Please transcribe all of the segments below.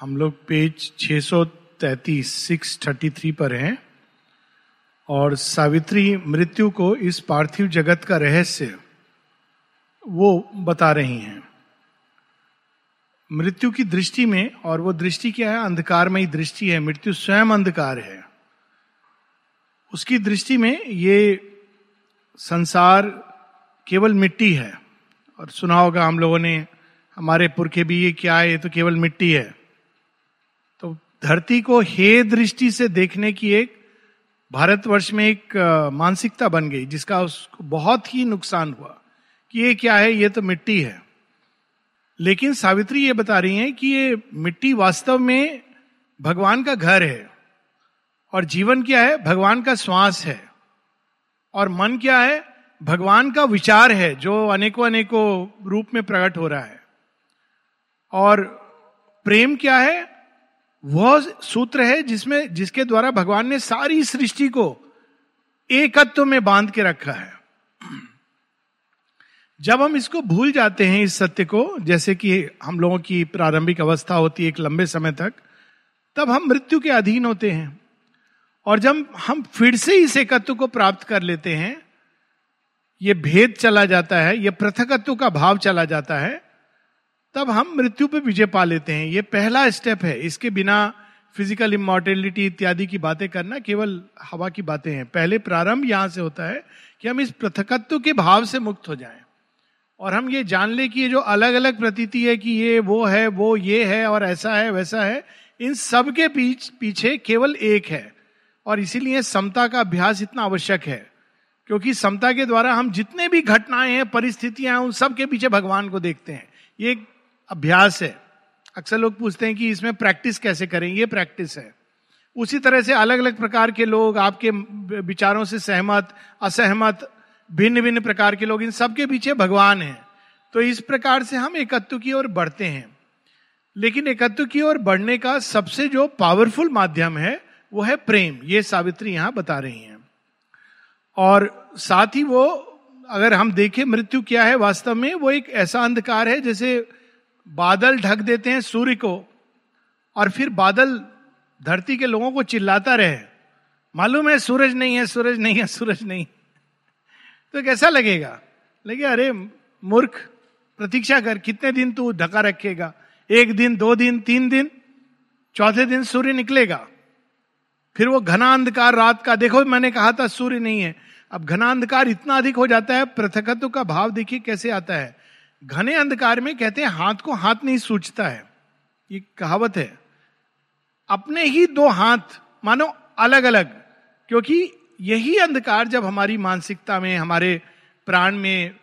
हम लोग पेज 633 633 पर हैं। और सावित्री मृत्यु को इस पार्थिव जगत का रहस्य वो बता रही हैं। मृत्यु की दृष्टि में, और वो दृष्टि क्या है? अंधकारमयी दृष्टि है। मृत्यु स्वयं अंधकार है। उसकी दृष्टि में ये संसार केवल मिट्टी है। और सुना होगा हम लोगों ने, हमारे पुरखे भी ये क्या है, ये तो केवल मिट्टी है। धरती को हे दृष्टि से देखने की एक भारतवर्ष में एक मानसिकता बन गई, जिसका उसको बहुत ही नुकसान हुआ कि ये क्या है, ये तो मिट्टी है। लेकिन सावित्री ये बता रही है कि ये मिट्टी वास्तव में भगवान का घर है, और जीवन क्या है, भगवान का श्वास है, और मन क्या है, भगवान का विचार है, जो अनेकों अनेकों रूप में प्रकट हो रहा है। और प्रेम क्या है वह सूत्र है जिसमें, जिसके द्वारा भगवान ने सारी सृष्टि को एकत्व में बाँध के रखा है। जब हम इसको भूल जाते हैं, इस सत्य को, जैसे कि हम लोगों की प्रारंभिक अवस्था होती है एक लंबे समय तक, तब हम मृत्यु के अधीन होते हैं। और जब हम फिर से इस एकत्व को प्राप्त कर लेते हैं, ये भेद चला जाता है, ये पृथकत्व का भाव चला जाता है तब हम मृत्यु पे विजय पा लेते हैं। ये पहला स्टेप है। इसके बिना फ़िज़िकल इमोर्टेलिटी इत्यादि की बातें करना केवल हवा की बातें हैं। पहले प्रारंभ यहाँ से होता है कि हम इस पृथकत्व के भाव से मुक्त हो जाएँ। और हम ये जान ले कि ये जो अलग अलग प्रतीति है कि ये वो है वो ये है और ऐसा है वैसा है इन सब के पीछ, पीछे केवल एक है। और इसीलिए समता का अभ्यास इतना आवश्यक है। क्योंकि समता के द्वारा हम जितने भी घटनाएँ हैं परिस्थितियाँ हैं उन सब के पीछे भगवान को देखते हैं। ये अभ्यास है। अक्सर लोग पूछते हैं कि इसमें प्रैक्टिस कैसे करें? ये प्रैक्टिस है। उसी तरह से अलग अलग प्रकार के लोग, आपके विचारों से सहमत, असहमत भिन्न भिन्न प्रकार के लोग, इन सबके पीछे भगवान है। तो इस प्रकार से हम एकत्व की ओर बढ़ते हैं। लेकिन एकत्व की ओर बढ़ने का सबसे जो पावरफुल माध्यम है, वो है प्रेम। ये सावित्री यहाँ बता रही हैं। और साथ ही वो, अगर हम देखें मृत्यु क्या है वास्तव में, वो एक ऐसा अंधकार है जैसे बादल ढक देते हैं सूर्य को और फिर बादल धरती के लोगों को चिल्लाता रहे। मालूम है सूरज नहीं है, सूरज नहीं है, सूरज नहीं। तो कैसा लगेगा? लगे, अरे, मूर्ख, प्रतीक्षा कर, कितने दिन तू ढका रखेगा? एक दिन, दो दिन, तीन दिन, चौथे दिन सूर्य निकलेगा। फिर वो घना अंधकार रात का, देखो, मैंने कहा था सूर्य नहीं है। अब घना अंधकार इतना अधिक हो जाता है, पृथकत्व का भाव देखिए कैसे आता है। घने अंधकार में कहते हैं, हाथ को हाथ नहीं सूझता है। ये कहावत है। अपने ही दो हाथ, मानो अलग अलग क्योंकि यही अंधकार जब हमारी मानसिकता में, हमारे प्राण में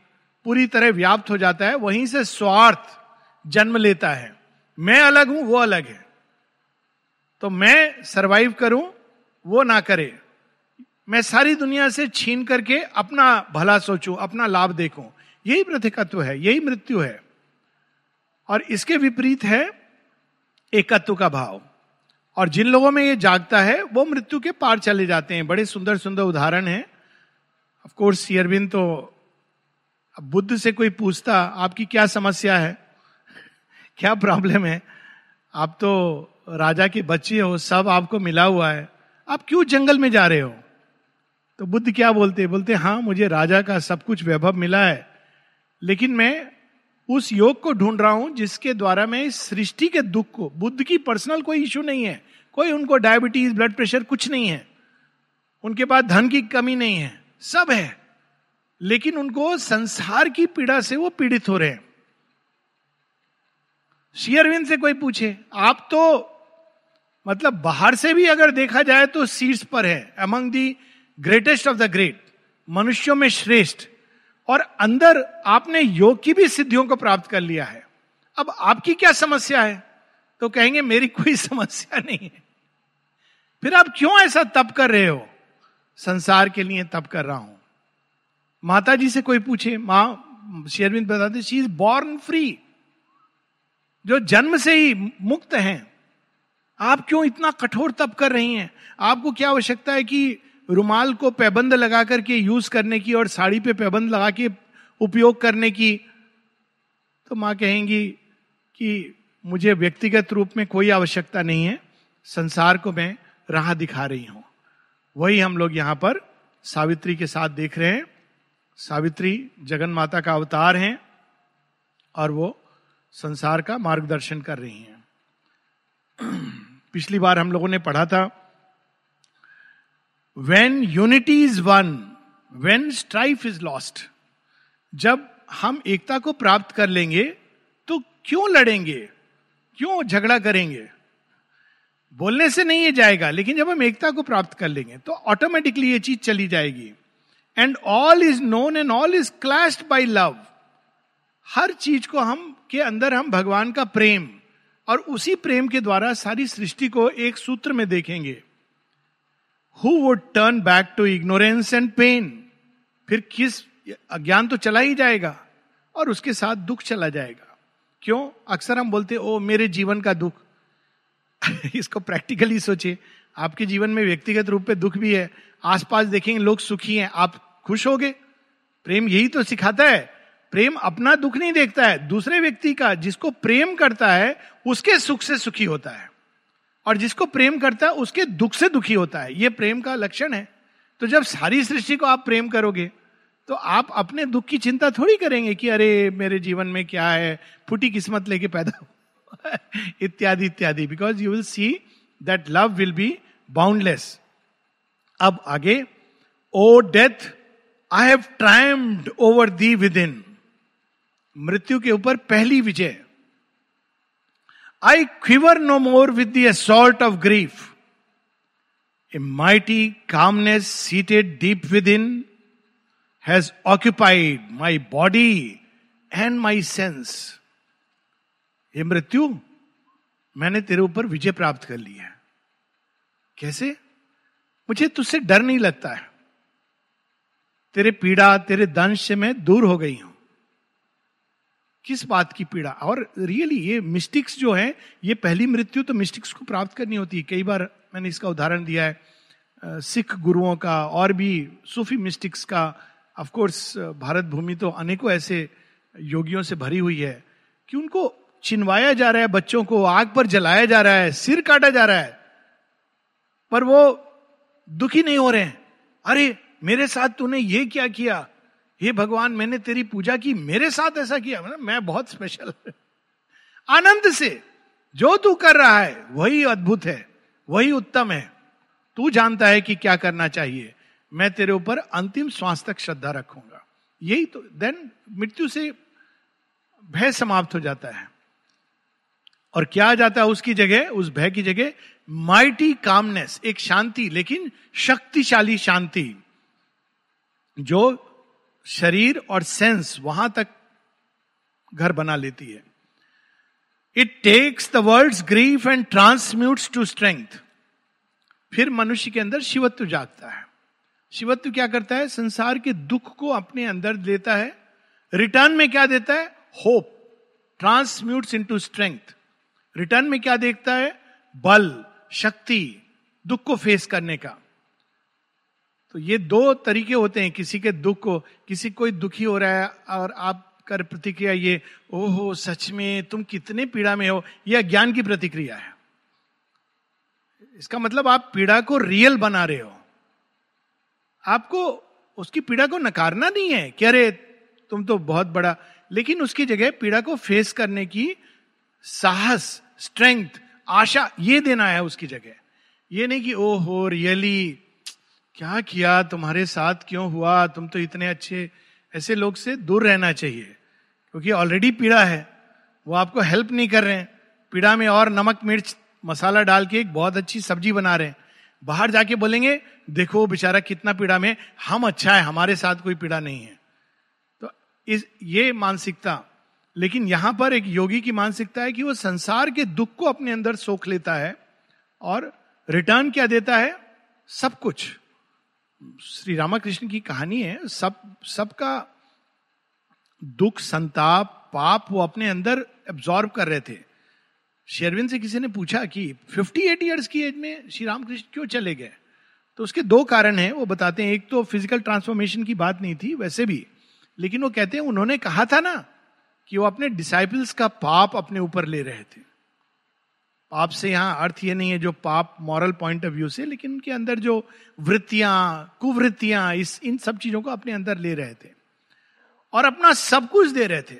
पूरी तरह व्याप्त हो जाता है, वहीं से स्वार्थ जन्म लेता है। मैं अलग हूँ, वो अलग है। तो मैं सरवाइव करूँ, वो ना करे। मैं सारी दुनिया से छीन करके अपना भला सोचूं, अपना लाभ देखूँ। यही प्रतिकत्व है, यही मृत्यु है। और इसके विपरीत है एकत्व का भाव। और जिन लोगों में ये जागता है, वो मृत्यु के पार चले जाते हैं। बड़े सुंदर सुंदर उदाहरण है। ऑफकोर्स सीयरबिन तो अब बुद्ध से कोई पूछता, आपकी क्या समस्या है? क्या प्रॉब्लम है? आप तो राजा के बच्चे हो, सब आपको मिला हुआ है। आप क्यों जंगल में जा रहे हो? तो बुद्ध क्या बोलते? बोलते हाँ मुझे राजा का सब कुछ वैभव मिला है। लेकिन मैं उस योग को ढूंढ रहा हूँ जिसके द्वारा मैं इस सृष्टि के दुख को, बुद्ध की पर्सनल कोई इश्यू नहीं है। कोई उनको डायबिटीज़ ब्लड प्रेशर कुछ नहीं है। उनके पास धन की कमी नहीं है। सब है। लेकिन उनको संसार की पीड़ा से वो पीड़ित हो रहे हैं। शेयरविंद से कोई पूछे, आप तो मतलब बाहर से भी अगर देखा जाए तो सीट्स पर है among the greatest of the great मनुष्यों में श्रेष्ठ। और अंदर आपने योग की भी सिद्धियों को प्राप्त कर लिया है। अब आपकी क्या समस्या है? तो कहेंगे, मेरी कोई समस्या नहीं है। फिर आप क्यों ऐसा तप कर रहे हो? संसार के लिए तप कर रहा हूँ। माता जी से कोई पूछे, माँ, शेरविंद बताते शी इज़ बॉर्न फ्री जो जन्म से ही मुक्त हैं। आप क्यों इतना कठोर तप कर रही हैं? आपको क्या आवश्यकता है कि रुमाल को पैबंद लगा करके यूज़ करने की और साड़ी पे पैबंद लगा के उपयोग करने की तो माँ कहेंगी कि मुझे व्यक्तिगत रूप में कोई आवश्यकता नहीं है, संसार को मैं राह दिखा रही हूँ। वही हम लोग यहाँ पर सावित्री के साथ देख रहे हैं। सावित्री जगन माता का अवतार हैं और वो संसार का मार्गदर्शन कर रही हैं। पिछली बार हम लोगों ने पढ़ा था when unity is one when strife is lost जब हम एकता को प्राप्त कर लेंगे तो क्यों लड़ेंगे? क्यों झगड़ा करेंगे? बोलने से नहीं ये जाएगा, लेकिन जब हम एकता को प्राप्त कर लेंगे तो ऑटोमेटिकली ये चीज़ चली जाएगी। And all is known and all is clasped by love हर चीज़ को हम, के अंदर हम भगवान का प्रेम और उसी प्रेम के द्वारा सारी सृष्टि को एक सूत्र में देखेंगे। Who would turn back to ignorance and pain फिर किस, अज्ञान तो चला ही जाएगा और उसके साथ दुख चला जाएगा। क्यों? अक्सर हम बोलते, ओ, मेरे जीवन का दुख। इसको प्रैक्टिकली सोचिए। आपके जीवन में व्यक्तिगत रूप पे दुख भी है। आसपास देखेंगे, लोग सुखी हैं। आप खुश हो गए प्रेम यही तो सिखाता है। प्रेम अपना दुख नहीं देखता है। दूसरे व्यक्ति का जिसको प्रेम करता है, उसके सुख से सुखी होता है। और जिसको प्रेम करता है, उसके दुख से दुखी होता है। यह प्रेम का लक्षण है। तो जब सारी सृष्टि को आप प्रेम करोगे तो आप अपने दुख की चिंता थोड़ी करेंगे कि, अरे, मेरे जीवन में क्या है? फुटी किस्मत लेके पैदा हो। इत्यादि इत्यादि। Because you will see that love will be boundless अब आगे O death I have triumphed over thee within मृत्यु के ऊपर पहली विजय। Quiver no more with the assault of grief a mighty calmness seated deep within has occupied my body and my sense ये मृत्यु मैंने तेरे ऊपर विजय प्राप्त कर ली है कैसे मुझे तुझसे डर नहीं लगता है तेरे पीड़ा तेरे दंश से मैं दूर हो गई हूँ किस बात की पीड़ा? और रियली ये मिस्टिक्स जो है, ये पहली मृत्यु तो मिस्टिक्स को प्राप्त करनी होती है। कई बार मैंने इसका उदाहरण दिया है सिख गुरुओं का और भी सूफी मिस्टिक्स का। ऑफ़ कोर्स भारत भूमि तो अनेकों ऐसे योगियों से भरी हुई है कि उनको चिनवाया जा रहा है बच्चों को, आग पर जलाया जा रहा है, सिर काटा जा रहा है, पर वो दुखी नहीं हो रहे हैं। अरे, मेरे साथ तूने ये क्या किया? हे भगवान, मैंने तेरी पूजा की, मेरे साथ ऐसा किया। मैं बहुत स्पेशल आनंद से जो तू कर रहा है, वही अद्भुत है, वही उत्तम है। तू जानता है कि क्या करना चाहिए। मैं तेरे ऊपर अंतिम श्वास तक श्रद्धा रखूँगा। यही तो देन मृत्यु से भय समाप्त हो जाता है। और क्या आ जाता है उसकी जगह, उस भय की जगह? माइटी कामनेस एक शांति, लेकिन शक्तिशाली शांति, जो शरीर और सेंस वहाँ तक घर बना लेती है। It takes the world grief and transmutes to strength फिर मनुष्य के अंदर शिवत्व जागता है। शिवत्व क्या करता है? संसार के दुख को अपने अंदर लेता है। रिटर्न में क्या देता है? Hope transmutes into strength return में क्या देखता है? बल, शक्ति, दुख को फेस करने का। तो ये दो तरीके होते हैं, किसी के दुख को, किसी कोई दुखी हो रहा है और आप कर प्रतिक्रिया ये, ओहो, सच में तुम कितने पीड़ा में हो? यह अज्ञान की प्रतिक्रिया है। इसका मतलब आप पीड़ा को रियल बना रहे हो। आपको उसकी पीड़ा को नकारना नहीं है कि अरे, तुम तो बहुत बड़ा, लेकिन उसकी जगह पीड़ा को फेस करने की साहस स्ट्रेंथ आशा ये देना है उसकी जगह। ये नहीं कि ओ हो रियली क्या किया? तुम्हारे साथ क्यों हुआ? तुम तो इतने अच्छे, ऐसे लोग से दूर रहना चाहिए। क्योंकि ऑलरेडी पीड़ा है। वो आपको हेल्प नहीं कर रहे हैं। पीड़ा में और नमक, मिर्च, मसाला डाल के एक बहुत अच्छी सब्ज़ी बना रहे हैं। बाहर जाके बोलेंगे, देखो बेचारा कितना पीड़ा में हम अच्छा है, हमारे साथ कोई पीड़ा नहीं है। तो इस, ये मानसिकता। लेकिन यहाँ पर एक योगी की मानसिकता है कि वो संसार के दुख को अपने अंदर सोख लेता है और रिटर्न क्या देता है? सब कुछ। श्री रामाकृष्ण की कहानी है, सब, सबका दुख, संताप, पाप वो अपने अंदर एब्जॉर्व कर रहे थे। शेरविन से किसी ने पूछा कि 58 इयर्स की एज में श्री रामकृष्ण क्यों चले गए? तो उसके दो कारण हैं, वो बताते हैं। एक तो फ़िज़िकल ट्रांसफॉर्मेशन की बात नहीं थी, वैसे भी। लेकिन वो कहते हैं, उन्होंने कहा था ना कि वो अपने डिसाइपल्स का पाप अपने ऊपर ले रहे थे। पाप से यहाँ अर्थ ये नहीं है जो पाप मॉरल पॉइंट ऑफ़ व्यू से, लेकिन उनके अंदर जो वृत्तियाँ, कुवृत्तियाँ, इस, इन सब चीज़ों को अपने अंदर ले रहे थे और अपना सब कुछ दे रहे थे।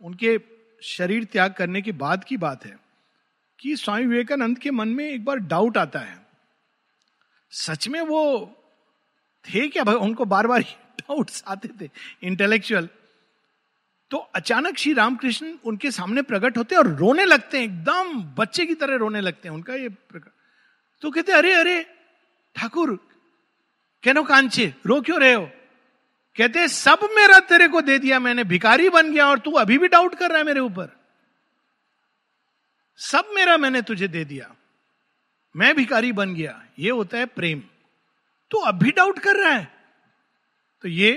उनके शरीर त्याग करने के बाद की बात है कि स्वामी विवेकानंद के मन में एक बार डाउट आता है। सच में वो थे क्या? उनको बार बार डाउट्स आते थे। इंटेलेक्चुअल तो अचानक श्री रामकृष्ण उनके सामने प्रकट होते हैं और रोने लगते हैं, एकदम बच्चे की तरह रोने लगते हैं उनका ये प्रकट। तो कहते अरे अरे, ठाकुर, कहनो कांचे, रो क्यों रहे हो? कहते सब मेरा तेरे को दे दिया मैंने भिकारी बन गया और तू अभी भी डाउट कर रहा है मेरे ऊपर। सब मेरा मैंने तुझे दे दिया। मैं भिकारी बन गया, ये होता है प्रेम। तू अभी डाउट कर रहा है? तो ये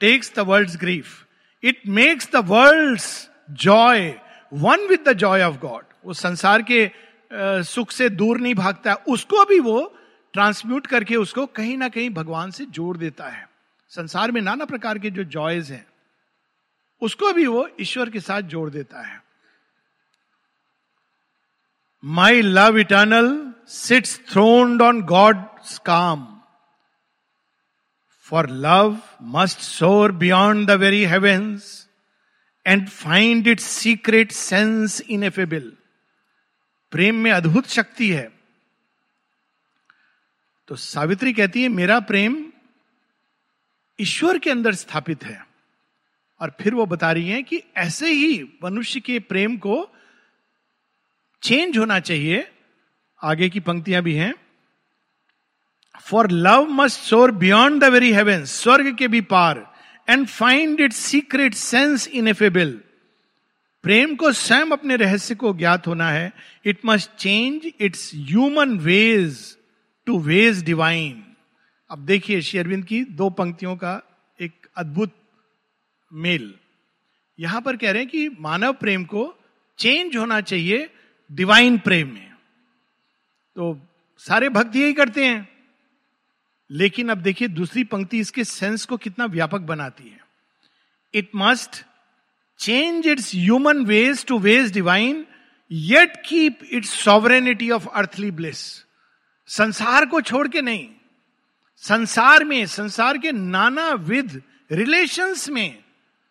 takes the world grief. It makes the world joy one with the joy of God वो संसार के सुख से दूर नहीं भागता उसको भी वो ट्रांसम्यूट करके उसको कहीं ना कहीं भगवान से जोड़ देता है। संसार में नाना प्रकार के जो जॉयज हैं, उसको भी वो ईश्वर के साथ जोड़ देता है। My love eternal sits throned on God calm for love must soar beyond the very heavens and find it secret sense ineffable प्रेम में अद्भुत शक्ति है। तो सावित्री कहती है, मेरा प्रेम ईश्वर के अंदर स्थापित है। और फिर वो बता रही है कि ऐसे ही मनुष्य के प्रेम को चेंज होना चाहिए। आगे की पंक्तियाँ भी हैं। For love must soar beyond the very heaven स्वर्ग के भी पार and find it secret sense ineffable प्रेम को स्वयं अपने रहस्य को ज्ञात होना है। It must change its human ways to ways divine अब देखिए शेरविंद की दो पंक्तियों का एक अद्भुत मेल। यहाँ पर कह रहे हैं कि मानव प्रेम को चेंज होना चाहिए डिवाइन प्रेम में। तो सारे भक्त यही करते हैं। लेकिन अब देखिए, दूसरी पंक्ति इसके सेंस को कितना व्यापक बनाती है। It must change its human ways to ways divine yet keep its sovereignty of earthly bliss संसार को छोड़ के नहीं, संसार में, संसार के नाना विध रिलेशंस में,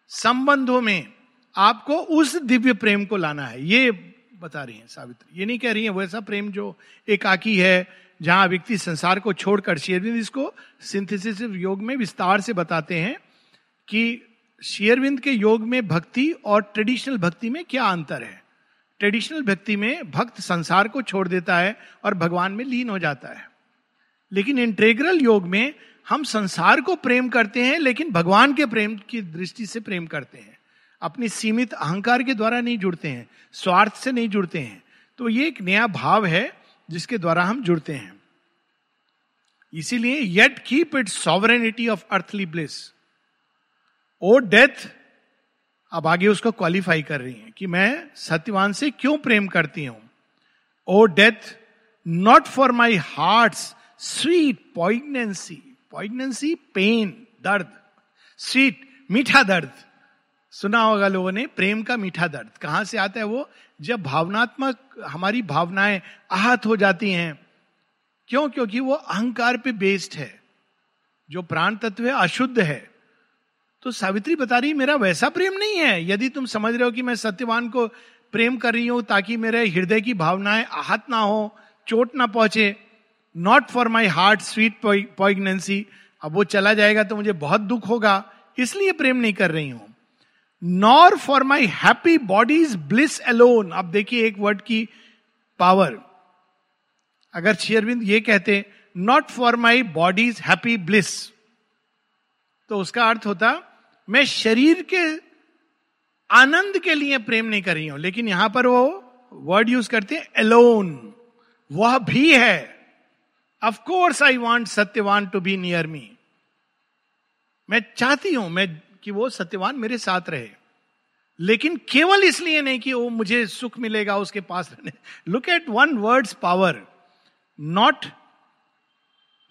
संबंधों में आपको उस दिव्य प्रेम को लाना है। ये बता रही हैं सावित्री। ये नहीं कह रही है, वैसा प्रेम जो एकाकी है जहाँ व्यक्ति संसार को छोड़कर शेयरविंद इसको सिंथेसिस योग में विस्तार से बताते हैं कि शेयरविंद के योग में भक्ति और ट्रेडिशनल भक्ति में क्या अंतर है। ट्रेडिशनल भक्ति में भक्त संसार को छोड़ देता है और भगवान में लीन हो जाता है। लेकिन इंटेग्रल योग में हम संसार को प्रेम करते हैं, लेकिन भगवान के प्रेम की दृष्टि से प्रेम करते हैं। अपनी सीमित अहंकार के द्वारा नहीं जुड़ते हैं, स्वार्थ से नहीं जुड़ते हैं। तो ये एक नया भाव है जिसके द्वारा हम जुड़ते हैं। इसीलिए yet keep it sovereignty of earthly bliss O death अब आगे उसको क्वालिफाई कर रही है कि मैं सत्यवान से क्यों प्रेम करती हूँ? O death not for my heart sweet poignancy poignancy pain दर्द स्वीट मीठा दर्द। सुना होगा लोगों ने, प्रेम का मीठा दर्द। कहाँ से आता है वो? जब भावनात्मक हमारी भावनाएँ आहत हो जाती हैं, क्यों? क्योंकि वो अहंकार पे बेस्ड है। जो प्राण तत्व है, अशुद्ध है। तो सावित्री बता रही, मेरा वैसा प्रेम नहीं है। यदि तुम समझ रहे हो कि मैं सत्यवान को प्रेम कर रही हूँ, ताकि मेरे हृदय की भावनाएँ आहत ना हो, चोट ना पहुँचे not for my heart sweet poignancy अब वो चला जाएगा तो मुझे बहुत दुख होगा, इसलिए प्रेम नहीं कर रही हूँ। Nor for my happy body's bliss alone अब देखिए एक वर्ड की पावर अगर शेयरविंद ये कहते not for my body's happy bliss तो उसका अर्थ होता, मैं शरीर के आनंद के लिए प्रेम नहीं कर रही हूँ, लेकिन यहाँ पर वो वर्ड यूज़ करते हैं एलोन वह भी है। Of course I want Satyavan to be near me मैं चाहती हूँ, मैं कि वो सत्यवान मेरे साथ रहे। लेकिन केवल इसलिए नहीं कि वो मुझे सुख मिलेगा, उसके पास रहने। Look at one words power not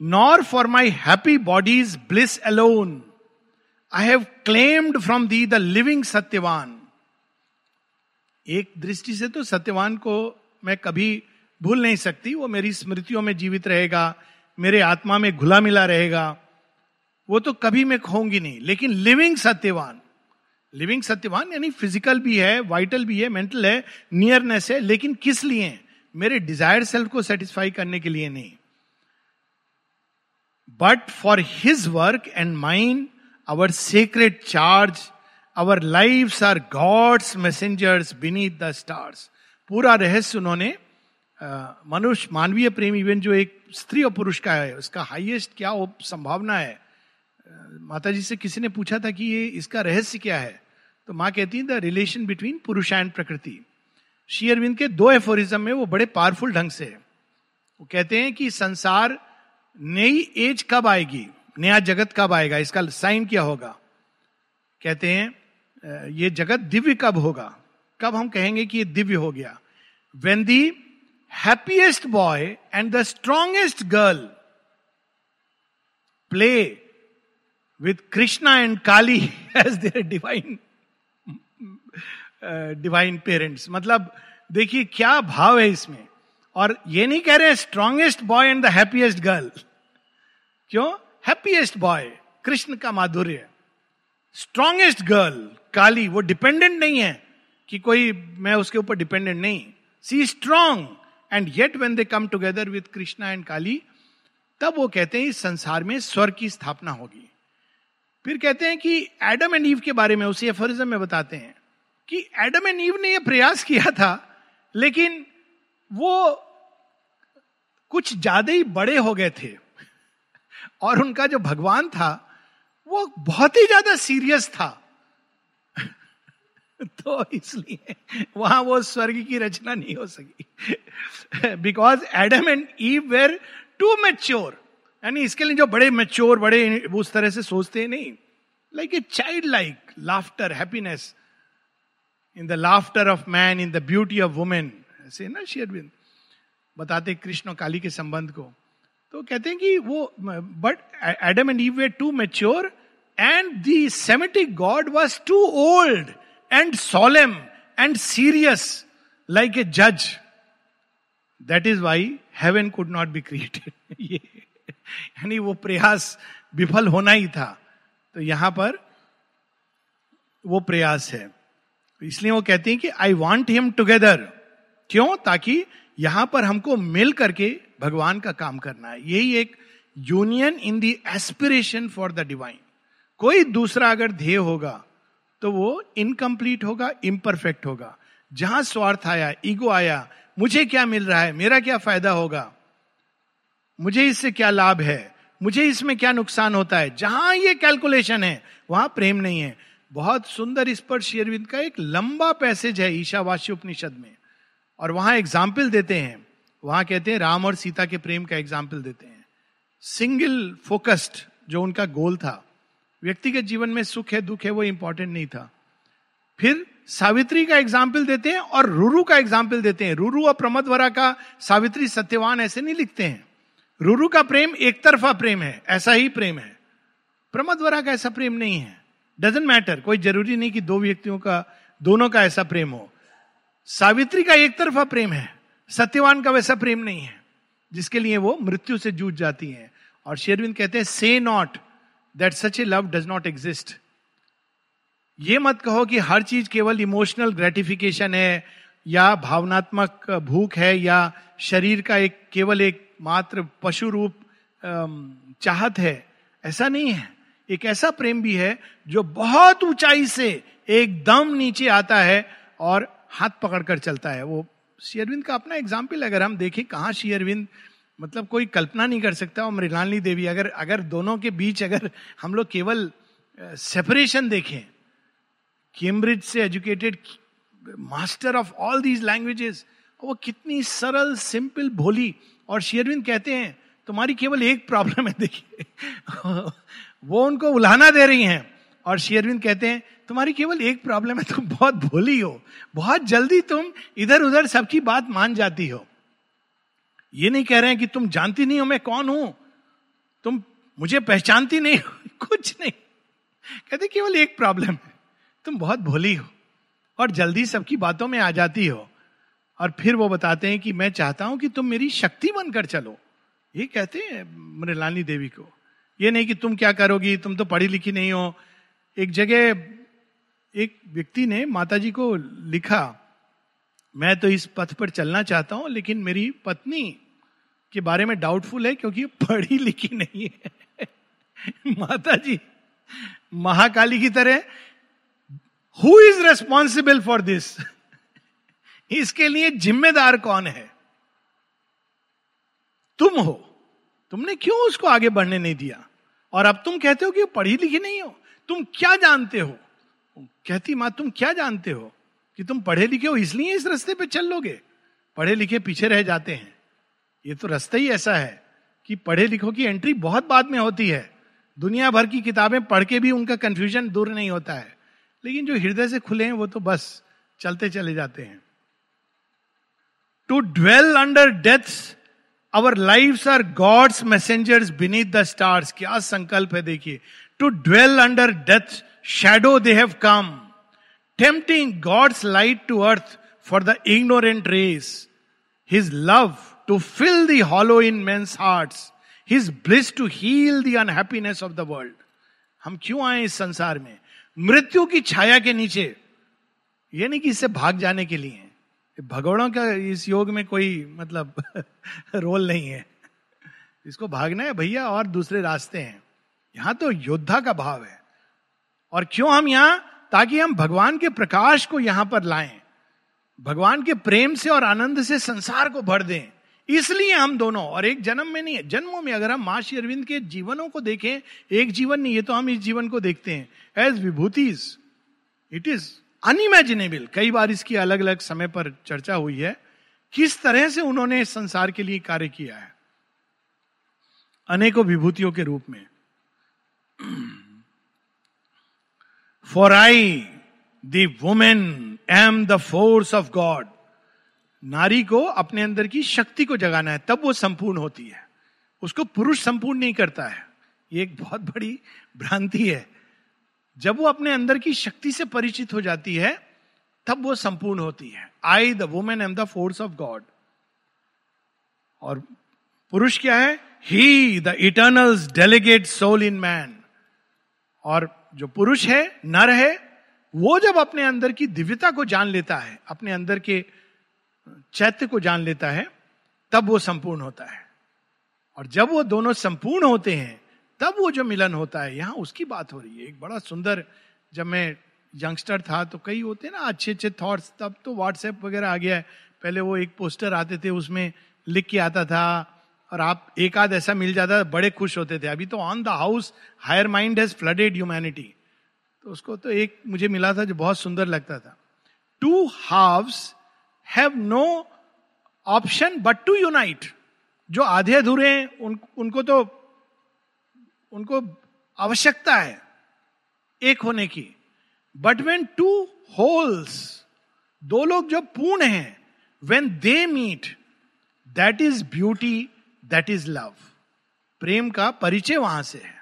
nor for my happy bodies bliss alone I have claimed from the the living Satyavan एक दृष्टि से तो सत्यवान को मैं कभी भूल नहीं सकती। वो मेरी स्मृतियों में जीवित रहेगा, मेरे आत्मा में घुला मिला रहेगा। वो तो कभी मैं खोऊँगी नहीं, लेकिन लिविंग सत्यवान लिविंग सत्यवान यानी फ़िज़िकल भी है वाइटल भी है मेंटल है नियरनेस है, लेकिन किस लिए? मेरे डिज़ायर सेल्फ को सेटिस्फाई करने के लिए नहीं। But for his work and mind our secret charge our life are God's messengers beneath the stars पूरा रहस्य उन्होंने मनुष्य, मानवीय प्रेम इवन जो एक स्त्री और पुरुष का है, उसका हाईएस्ट क्या संभावना है? माता जी से किसी ने पूछा था कि ये इसका रहस्य क्या है? तो माँ कहती है the relation between Purusha and Prakriti Shri Aurobindo के दो एफोरिज्म में वो बड़े पावरफुल ढंग से है। वो कहते हैं कि संसार नई एज कब आएगी? नया जगत कब आएगा? इसका साइन क्या होगा? कहते हैं ये जगत दिव्य कब होगा? कब हम कहेंगे कि ये दिव्य हो गया? When the happiest boy and the strongest girl play with Krishna and Kali as their divine divine parents मतलब देखिए क्या भाव है इसमें और ये नहीं कह रहे strongest boy and the happiest girl क्यों हैप्पीएस्ट बॉय कृष्ण का माधुर्य स्ट्रॉन्गेस्ट गर्ल काली वो डिपेंडेंट नहीं है कि कोई मैं उसके ऊपर डिपेंडेंट नहीं see strong and yet when they come together with Krishna and Kali तब वो कहते हैं इस संसार में स्वर की स्थापना होगी फिर कहते हैं कि एडम एंड ईव के बारे में, उसी एफरिज्म में बताते हैं कि एडम एंड ईव ने यह प्रयास किया था, लेकिन वो कुछ ज़्यादा ही बड़े हो गए थे। और उनका जो भगवान था, वो बहुत ही ज़्यादा सीरियस था। तो इसलिए वहाँ वो स्वर्ग की रचना नहीं हो सकी। Because Adam and Eve were too mature यानी इसके लिए जो बड़े मेच्योर बड़े उस तरह से सोचते हैं, नहीं। Like a child like laughter happiness in the laughter of man in the beauty of women ऐसे ना शेयरविंद बताते कृष्ण काली के संबंध को। तो कहते हैं कि वो but Adam and Eve were too mature and the Semitic God was too old and solemn and serious like a जज that is why heaven could not be created ये यानी वो प्रयास विफल होना ही था। तो यहाँ पर वो प्रयास है। इसलिए वो कहते हैं कि आई वॉन्ट हिम टुगेदर क्यों? ताकि यहाँ पर हमको मिल करके भगवान का काम करना है। यही एक union in the aspiration for the divine कोई दूसरा अगर ध्येय होगा तो वो इनकम्प्लीट होगा इम्परफेक्ट होगा। जहाँ स्वार्थ आया ईगो आया, मुझे क्या मिल रहा है, मेरा क्या फ़ायदा होगा? मुझे इससे क्या लाभ है? मुझे इसमें क्या नुकसान होता है? जहाँ ये कैलकुलेशन है, वहाँ प्रेम नहीं है। बहुत सुंदर इस पर शेरविंद का एक लंबा पैसेज है ईशावासी उपनिषद में। और वहाँ एग्ज़ाम्पल देते हैं। वहाँ कहते हैं, राम और सीता के प्रेम का एग्ज़ाम्पल देते हैं। सिंगल फोकस्ड जो उनका गोल था। व्यक्तिगत जीवन में सुख है, दुख है, वो इंपॉर्टेंट नहीं था। फिर सावित्री का एग्ज़ाम्पल देते हैं और रूरू का एग्ज़ाम्पल देते हैं। रूरू और प्रमदवरा का सावित्री सत्यवान ऐसे नहीं लिखते हैं। रूरू का प्रेम एक तरफा प्रेम है, ऐसा ही प्रेम है। प्रमदवरा का ऐसा प्रेम नहीं है। डजेंट मैटर कोई ज़रूरी नहीं कि दो व्यक्तियों का, दोनों का ऐसा प्रेम हो। सावित्री का एक तरफा प्रेम है, सत्यवान का वैसा प्रेम नहीं है, जिसके लिए वो मृत्यु से जूझ जाती है। और शेरविंद कहते हैं say not that such a love does not exist ये मत कहो कि हर चीज़ केवल इमोशनल ग्रेटिफिकेशन है या भावनात्मक भूख है या शरीर का एक केवल एक मात्र पशु रूप चाहत है, ऐसा नहीं है। एक ऐसा प्रेम भी है जो बहुत ऊंचाई से एकदम नीचे आता है और हाथ पकड़कर चलता है। वो शेयरविंद का अपना एग्ज़ाम्पल अगर हम देखें कहा शेयरविंद मतलब कोई कल्पना नहीं कर सकता, और मृणालिनी देवी अगर अगर दोनों के बीच अगर हम लोग केवल सेपरेशन देखें कैम्ब्रिज से educated master of all these languages वो कितनी सरल सिंपल भोली। और शेयरविंद कहते हैं, तुम्हारी केवल एक प्रॉब्लम है, देखिए। वो उनको उलाना दे रही हैं। और शेयरविंद कहते हैं, तुम्हारी केवल एक प्रॉब्लम है, तुम बहुत भोली हो। बहुत जल्दी तुम इधर उधर सबकी बात मान जाती हो। ये नहीं कह रहे हैं कि तुम जानती नहीं हो, मैं कौन हूँ? तुम मुझे पहचानती नहीं हो, कुछ नहीं। कहते, केवल एक प्रॉब्लम है, तुम बहुत भोली हो। और जल्दी सबकी बातों में आ जाती हो। और फिर वो बताते हैं कि मैं चाहता हूँ कि तुम मेरी शक्ति बनकर चलो। ये कहते हैं मृलानी देवी को। ये नहीं कि तुम क्या करोगी, तुम तो पढ़ी लिखी नहीं हो। एक जगह एक व्यक्ति ने माता जी को लिखा, मैं तो इस पथ पर चलना चाहता हूँ, लेकिन मेरी पत्नी के बारे में डाउटफुल है क्योंकि पढ़ी लिखी नहीं है। माता जी महाकाली की तरह who is responsible for this इसके लिए जिम्मेदार कौन है? तुम हो। तुमने क्यों उसको आगे बढ़ने नहीं दिया? और अब तुम कहते हो कि पढ़ी लिखी नहीं हो। तुम क्या जानते हो? कहती, माँ, तुम क्या जानते हो कि तुम पढ़े लिखे हो इसलिए इस रास्ते पे चल लोगे पढ़े लिखे पीछे रह जाते हैं। ये तो रास्ता ही ऐसा है कि पढ़े लिखो की एंट्री बहुत बाद में होती है। दुनिया भर की किताबें पढ़ के भी उनका कंफ्यूजन दूर नहीं होता है। लेकिन जो हृदय से खुले हैं, वो तो बस चलते चले जाते हैं। To dwell under death our life are God's messengers beneath the stars क्या संकल्प है देखिए। To dwell under death shadow they have come tempting God's light to earth for the ignorant race his love to fill the hollow in men's heart his bliss to heal the unhappiness of the world हम क्यों आए इस संसार में? मृत्यु की छाया के नीचे, ये नहीं कि इससे भाग जाने के लिए। भगौड़ों का इस योग में कोई मतलब रोल नहीं है। इसको भागना है भैया, और दूसरे रास्ते हैं। यहाँ तो योद्धा का भाव है। और क्यों हम यहाँ? ताकि हम भगवान के प्रकाश को यहाँ पर लाएँ। भगवान के प्रेम से और आनंद से संसार को भर दें। इसलिए हम दोनों, और एक जन्म में नहीं, जन्मों में अगर हम माँ अरविंद के जीवनों को देखें, एक जीवन नहीं है तो हम इस जीवन को देखते हैं। एज विभूतिज इट इज़ अनइमेजिनेबल कई बार इसकी अलग अलग समय पर चर्चा हुई है, किस तरह से उन्होंने संसार के लिए कार्य किया है। अनेकों विभूतियों के रूप में। For I the woman am the force of God नारी को अपने अंदर की शक्ति को जगाना है, तब वो संपूर्ण होती है। उसको पुरुष संपूर्ण नहीं करता है। ये एक बहुत बड़ी भ्रांति है। जब वो अपने अंदर की शक्ति से परिचित हो जाती है, तब वो संपूर्ण होती है। I the woman am the force of God और पुरुष क्या है? He the eternal delegate soul in man और जो पुरुष है, नर है, वो जब अपने अंदर की दिव्यता को जान लेता है, अपने अंदर के चैत्य को जान लेता है, तब वो संपूर्ण होता है। और जब वो दोनों संपूर्ण होते हैं, तब वो जो मिलन होता है, यहाँ उसकी बात हो रही है। एक बड़ा सुंदर, जब मैं यंगस्टर था तो कई होते ना, अच्छे अच्छे थॉट्स तब तो व्हाट्सएप वगैरह आ गया है। पहले वो एक पोस्टर आते थे, उसमें लिख के आता था, और आप एक आध ऐसा मिल जाता बड़े खुश होते थे। अभी तो on the house higher mind has flooded humanity तो उसको तो एक मुझे मिला था, जो बहुत सुंदर लगता था। Two halves have no option but to unite. जो आधे अधूरे हैं उन, उनको तो उनको आवश्यकता है एक होने की। बट वेन टू होल्स दो लोग जो पूर्ण हैं when they meet that is beauty that is love प्रेम का परिचय वहाँ से है।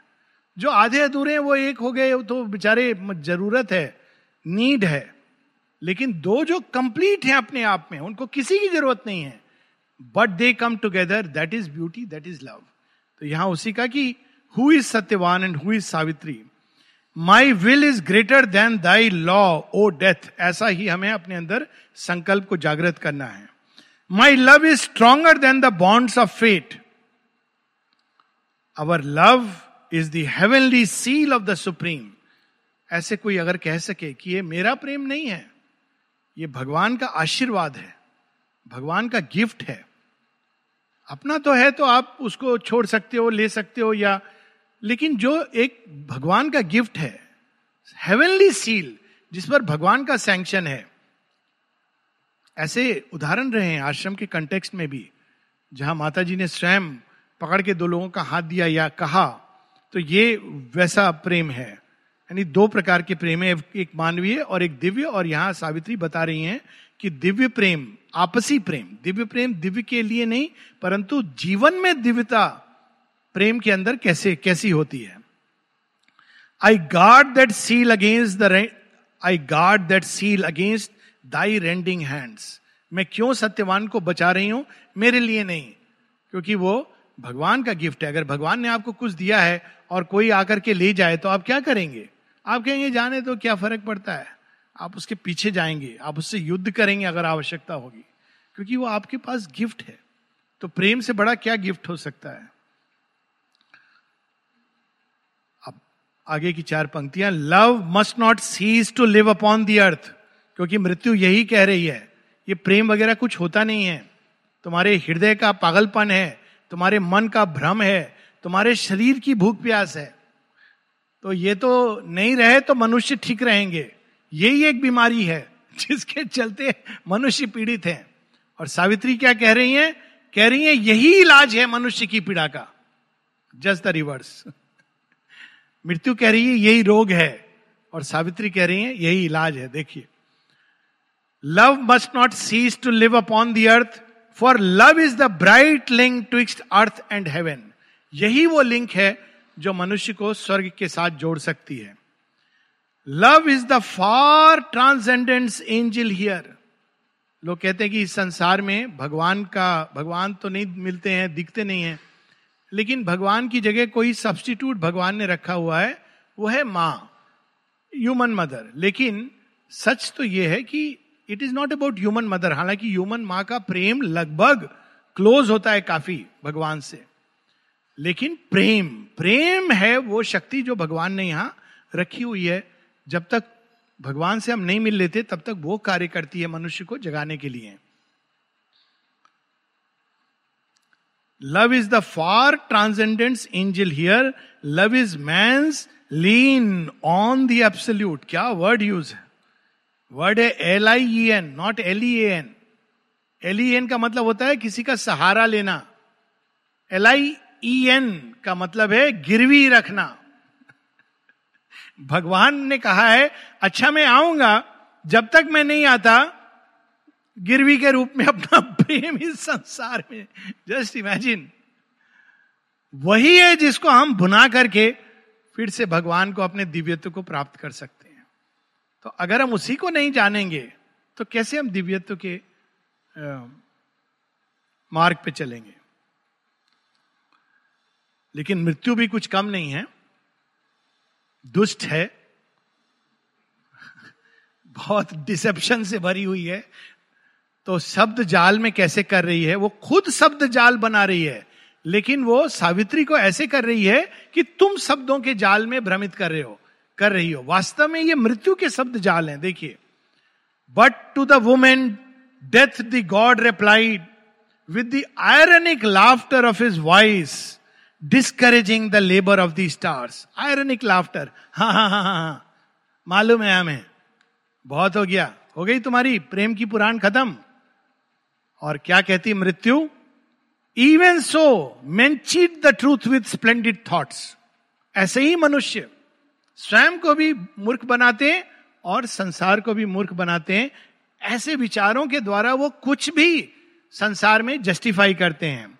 जो आधे अधूरे हैं वो एक हो गए तो बेचारे ज़रूरत है नीड है। लेकिन दो जो कंप्लीट है अपने आप में, उनको किसी की ज़रूरत नहीं है। But they come together that is beauty that is love तो यहाँ उसी का कि who is Satyavan and who is Savitri my will is greater than thy law o death ऐसा ही हमें अपने अंदर संकल्प को जागृत करना है। My love is stronger than the bonds of fate our love is the seal of the supreme ऐसे कोई अगर कह सके कि ये मेरा प्रेम नहीं है ये भगवान का आशीर्वाद है, भगवान का गिफ्ट है। अपना तो है तो आप उसको छोड़ सकते हो, ले सकते हो या, लेकिन जो एक भगवान का गिफ्ट है हेवनली सील जिस पर भगवान का सैंक्शन है। ऐसे उदाहरण रहे हैं आश्रम के कंटेक्स्ट में भी, जहाँ माता जी ने स्वयं पकड़ के दो लोगों का हाथ दिया या कहा तो ये वैसा प्रेम है। यानी दो प्रकार के प्रेम है, एक मानवीय और एक दिव्य, और यहाँ सावित्री बता रही हैं कि दिव्य प्रेम, आपसी प्रेम, दिव्य प्रेम दिव्य के लिए नहीं, परंतु जीवन में दिव्यता प्रेम के अंदर कैसे, कैसी होती है? I guard that seal against the I guard that seal against thy rending hands मैं क्यों सत्यवान को बचा रही हूँ? मेरे लिए नहीं, क्योंकि वो भगवान का गिफ्ट है। अगर भगवान ने आपको कुछ दिया है और कोई आकर के ले जाए तो आप क्या करेंगे? आप कहेंगे, जाने तो क्या फ़र्क पड़ता है? आप उसके पीछे जाएँगे, आप उससे युद्ध करेंगे अगर आवश्यकता होगी। क्योंकि वो आपके पास गिफ्ट है। तो प्रेम से बड़ा क्या गिफ्ट हो सकता है? अब आगे की चार पंक्तियाँ, love must not cease to live upon the earth, क्योंकि मृत्यु यही कह रही है, ये प्रेम वगैरह कुछ होता नहीं है। तुम्हारे हृदय का पागलपन है, तुम्हारे मन का भ्रम है, तुम्हारे शरीर की भूख प्यास है तो ये तो नहीं रहे तो मनुष्य ठीक रहेंगे। यही एक बीमारी है, जिसके चलते मनुष्य पीड़ित है। और सावित्री क्या कह रही हैं? कह रही हैं, यही इलाज है मनुष्य की पीड़ा का। Just the reverse. मृत्यु कह रही है, यही रोग है। और सावित्री कह रही है, यही इलाज है, देखिए। Love must not cease to live upon the earth for love is the bright link twixt earth and heaven यही वो लिंक है जो मनुष्य को स्वर्ग के साथ जोड़ सकती है। Love is the far transcendence angel here लोग कहते हैं कि इस संसार में भगवान का, भगवान तो नहीं मिलते हैं, दिखते नहीं हैं। लेकिन भगवान की जगह कोई सब्सटीट्यूट भगवान ने रखा हुआ है, वो है माँ ह्यूमन मदर लेकिन सच तो यह है कि it is not about human mother हालाँकि ह्यूमन माँ का प्रेम लगभग क्लोज होता है काफ़ी भगवान से। लेकिन प्रेम प्रेम है वो शक्ति जो भगवान ने यहाँ रखी हुई है। जब तक भगवान से हम नहीं मिल लेते, तब तक वो कार्य करती है मनुष्य को जगाने के लिए। Love is the far transcendence angel here love is मैं लीन ऑन द एब्सोल्यूट क्या वर्ड यूज़ है? वर्ड है L I N not L E N L E N का मतलब होता है किसी का सहारा लेना। एल आई ई एन का मतलब है गिरवी रखना। भगवान ने कहा है अच्छा मैं आऊँगा, जब तक मैं नहीं आता, गिरवी के रूप में अपना प्रेम इस संसार में। जस्ट इमेजिन वही है जिसको हम भुना करके फिर से भगवान को अपने दिव्यत्व को प्राप्त कर सकते हैं। तो अगर हम उसी को नहीं जानेंगे तो कैसे हम दिव्यत्व के मार्ग पे चलेंगे? लेकिन मृत्यु भी कुछ कम नहीं है। दुष्ट है। बहुत डिसेप्शन से भरी हुई है। तो शब्द जाल में कैसे कर रही है? वो खुद शब्द जाल बना रही है। लेकिन वो सावित्री को ऐसे कर रही है कि तुम शब्दों के जाल में भ्रमित कर रहे हो, कर रही हो। वास्तव में ये मृत्यु के शब्द जाल हैं, देखिए। But to the woman death the god replied with the ironic laughter of his voice discouraging the labour of the stars ironic laughter हाँ हाँ हाँ हाँ मालूम है हमें। बहुत हो गया। हो गई तुम्हारी। प्रेम की पुराण खत्म। और क्या कहती मृत्यु? Even so man cheat the truth with splendid thoughts ऐसे ही मनुष्य। स्वयं को भी मूर्ख बनाते हैं और संसार को भी मूर्ख बनाते हैं। ऐसे विचारों के द्वारा वो कुछ भी संसार में जस्टिफाई करते हैं।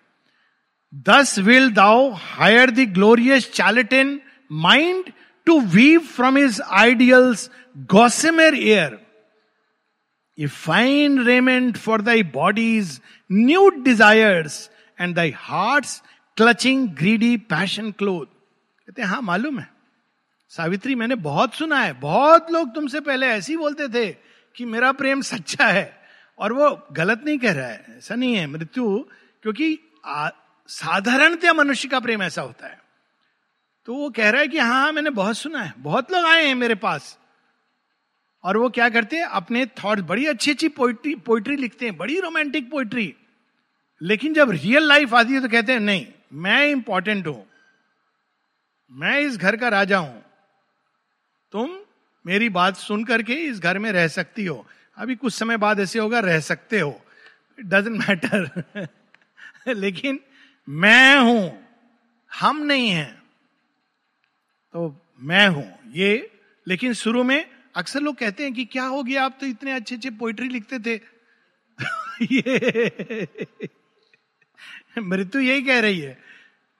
Thus will thou hire the glorious charlatan mind to weave from his ideals gossamer air a fine raiment for thy body's new desires and thy heart clutching greedy passion cloth कहते हैं मालूम है। सावित्री, मैंने बहुत सुना है। बहुत लोग तुमसे पहले ऐसे ही बोलते थे कि मेरा प्रेम सच्चा है और वो गलत नहीं कह रहा है। ऐसा नहीं है। मृत्यु, क्योंकि साधारणतया मनुष्य का प्रेम ऐसा होता है। तो वो कह रहा है कि हाँ मैंने बहुत सुना है। बहुत लोग आए हैं मेरे पास। और वो क्या करते हैं? अपने थॉट बड़ी अच्छी अच्छी पोइट्री पोइट्री लिखते हैं। बड़ी रोमांटिक पोइट्री लेकिन जब रियल लाइफ आती है तो कहते हैं, नहीं, मैं इंपॉर्टेंट हूँ। मैं इस घर का राजा हूँ। तुम मेरी बात सुन करके इस घर में रह सकती हो। अभी कुछ समय बाद ऐसे होगा, रह सकते हो। इट डजेंट मैटर लेकिन मैं हूँ, हम नहीं हैं। तो मैं हूँ, ये, लेकिन शुरू में अक्सर लोग कहते हैं कि क्या हो गया, आप तो इतने अच्छे अच्छे पोइट्री लिखते थे। ये, मृत्यु यही कह रही है।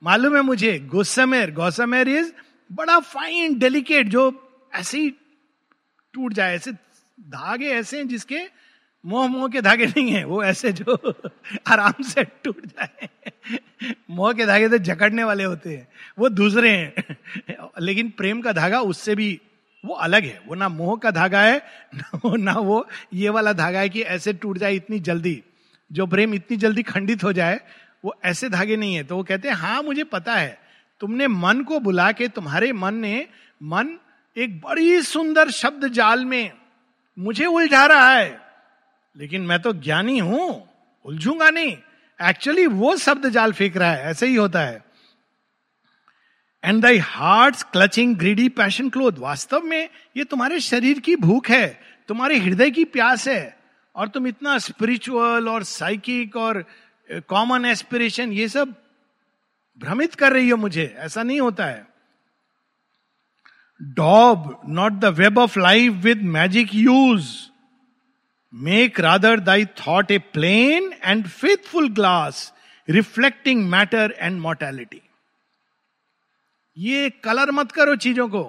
मालूम है मुझे, गुस्समेर, गौसमेर इज़ बड़ा फाइन डेलिकेट जो ऐसे ही टूट जाए, ऐसे धागे ऐसे हैं जिसके मोह मोह के धागे नहीं है वो ऐसे जो आराम से टूट जाए। मोह के धागे तो जकड़ने वाले होते हैं वो दूसरे हैं। लेकिन प्रेम का धागा उससे भी वो अलग है। वो ना मोह का धागा है ना, ना वो ये वाला धागा है कि ऐसे टूट जाए इतनी जल्दी। जो प्रेम इतनी जल्दी खंडित हो जाए वो ऐसे धागे नहीं है। तो वो कहते हैं हाँ मुझे पता है। तुमने मन को बुला के तुम्हारे मन ने मन एक बड़ी सुंदर शब्द जाल में मुझे उलझा रहा है। लेकिन मैं तो ज्ञानी हूँ, उलझूँगा नहीं। एक्चुअली वो शब्द जाल फेंक रहा है, ऐसे ही होता है। And thy heart clutching greedy passion cloth वास्तव में ये तुम्हारे शरीर की भूख है, तुम्हारे हृदय की प्यास है, और तुम इतना स्पिरिचुअल और साइकिक और कॉमन एस्पिरेशन ये सब भ्रमित कर रही हो मुझे, ऐसा नहीं होता है। Daub not the web of life with magic hues make rather thy thought a plain and faithful glass reflecting matter and mortality ये कलर मत करो चीज़ों को।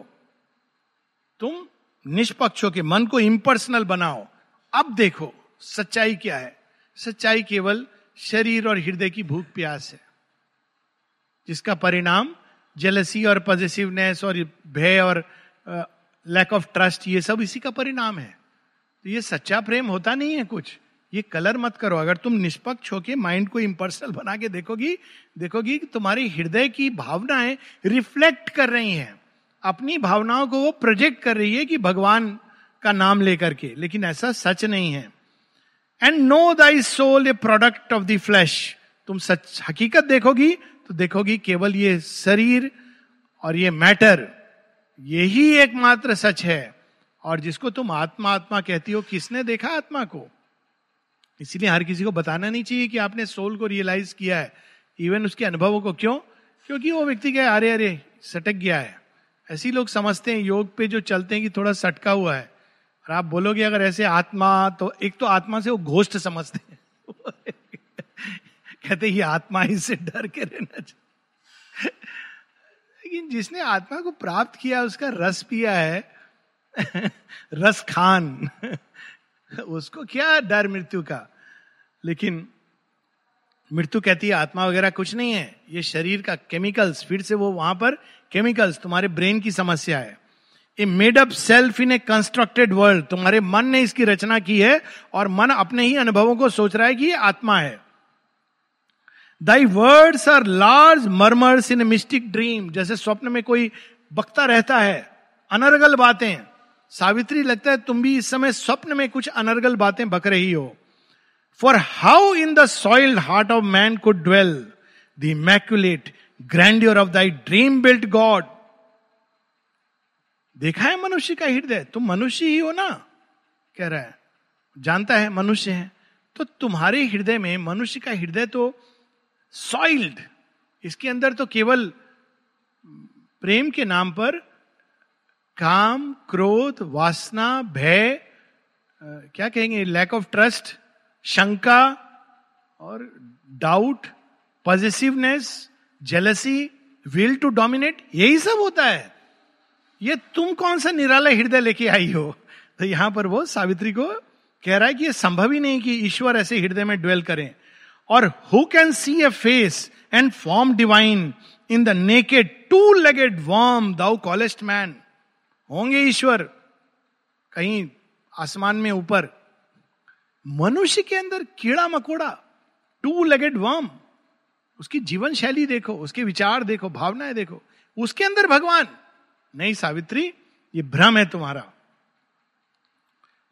तुम निष्पक्ष के मन को इम्पर्सनल बनाओ। अब देखो, सच्चाई क्या है? सच्चाई केवल शरीर और हृदय की भूख प्यास है, जिसका परिणाम जेलसी और पॉजिटिवनेस और भय और लैक ऑफ़ ट्रस्ट ये सब इसी का परिणाम है। तो ये सच्चा प्रेम होता नहीं है कुछ। ये कलर मत करो। अगर तुम निष्पक्ष होके माइंड को इम्पर्सनल बना के देखोगी देखोगी कि तुम्हारी हृदय की भावनाएँ रिफ्लेक्ट कर रही हैं। अपनी भावनाओं को वो प्रोजेक्ट कर रही है कि भगवान का नाम लेकर के। लेकिन ऐसा सच नहीं है। And know thy soul a product of the flesh तुम सच, हकीकत देखोगी तो देखोगी केवल ये शरीर और ये मैटर यही एकमात्र सच है। और जिसको तुम आत्मा आत्मा कहती हो, किसने देखा आत्मा को? इसीलिए हर किसी को बताना नहीं चाहिए कि आपने सोल को रियलाइज़ किया है। इवन उसके अनुभवों को क्यों? क्योंकि वो व्यक्ति क्या अरे अरे, सटक गया है। ऐसे लोग समझते हैं, योग पे जो चलते हैं कि थोड़ा सटका हुआ है। और आप बोलोगे, अगर ऐसे आत्मा तो एक तो आत्मा से वो घोष्ट समझते हैं। कहते ये आत्मा इससे डर के रहना चाहिए। लेकिन जिसने आत्मा को प्राप्त किया, उसका रस पिया है रस खान। उसको क्या डर मृत्यु का। लेकिन मृत्यु कहती है, आत्मा वगैरह कुछ नहीं है। ये शरीर का केमिकल्स फिर से वो वहाँ पर केमिकल्स तुम्हारे ब्रेन की समस्या है। A made up self in a constructed world तुम्हारे मन ने इसकी रचना की है और मन अपने ही अनुभवों को सोच रहा है कि ये आत्मा है। Thy words are large murmurs in mystic dream जैसे स्वप्न में कोई बकता रहता है, अनर्गल बातें। सावित्री, लगता है तुम भी इस समय स्वप्न में कुछ अनर्गल बातें बक रही हो। For how in the soiled heart of man could dwell the immaculate grandeur of thy dream built god देखा है मनुष्य का हृदय? तुम मनुष्य ही हो ना? कह रहा है। जानता है, मनुष्य है। तो तुम्हारे हृदय में मनुष्य का हृदय तो सॉइल्ड इसके अंदर तो केवल प्रेम के नाम पर काम, क्रोध, वासना, भय क्या कहेंगे? लैक ऑफ़ ट्रस्ट शंका और doubt positiveness jealousy will to dominate यही सब होता है। ये तुम कौन सा निराला हृदय लेके आई हो? तो यहाँ पर वो सावित्री को कह रहा है कि ये संभव ही नहीं कि ईश्वर ऐसे हृदय में ड्वेल करें। और who can see a face and form divine in the naked two legged worm thou callest man होंगे ईश्वर, कहीं आसमान में ऊपर। मनुष्य के अंदर कीड़ा मकोड़ा टू लेगेड वर्म उसकी जीवन शैली देखो, उसके विचार देखो, भावनाएँ देखो, उसके अंदर भगवान। नहीं सावित्री, ये भ्रम है तुम्हारा।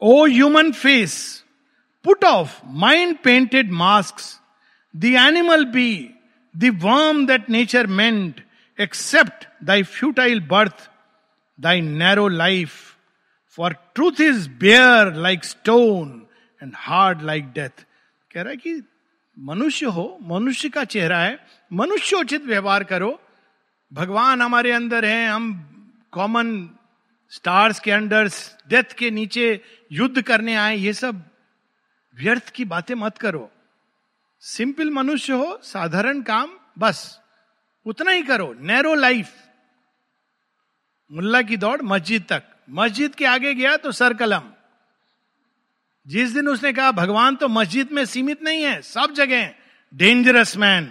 O human face put off mind painted mask the animal be the worm that nature meant accept thy futile birth thy narrow life for truth is bare like stone and hard like death कह रहा है कि मनुष्य हो, मनुष्य का चेहरा है मनुष्योचित व्यवहार करो। भगवान हमारे अंदर है, हम कॉमन स्टार्स के अंडर डेथ के नीचे युद्ध करने आए, ये सब व्यर्थ की बातें मत करो। सिंपल मनुष्य हो, साधारण काम, बस, उतना ही करो नैरो लाइफ मुल्ला की दौड़ मस्जिद तक। मस्जिद के आगे गया तो सर कलम। जिस दिन उसने कहा, भगवान तो मस्जिद में सीमित नहीं है, सब जगह डेंजरस मैन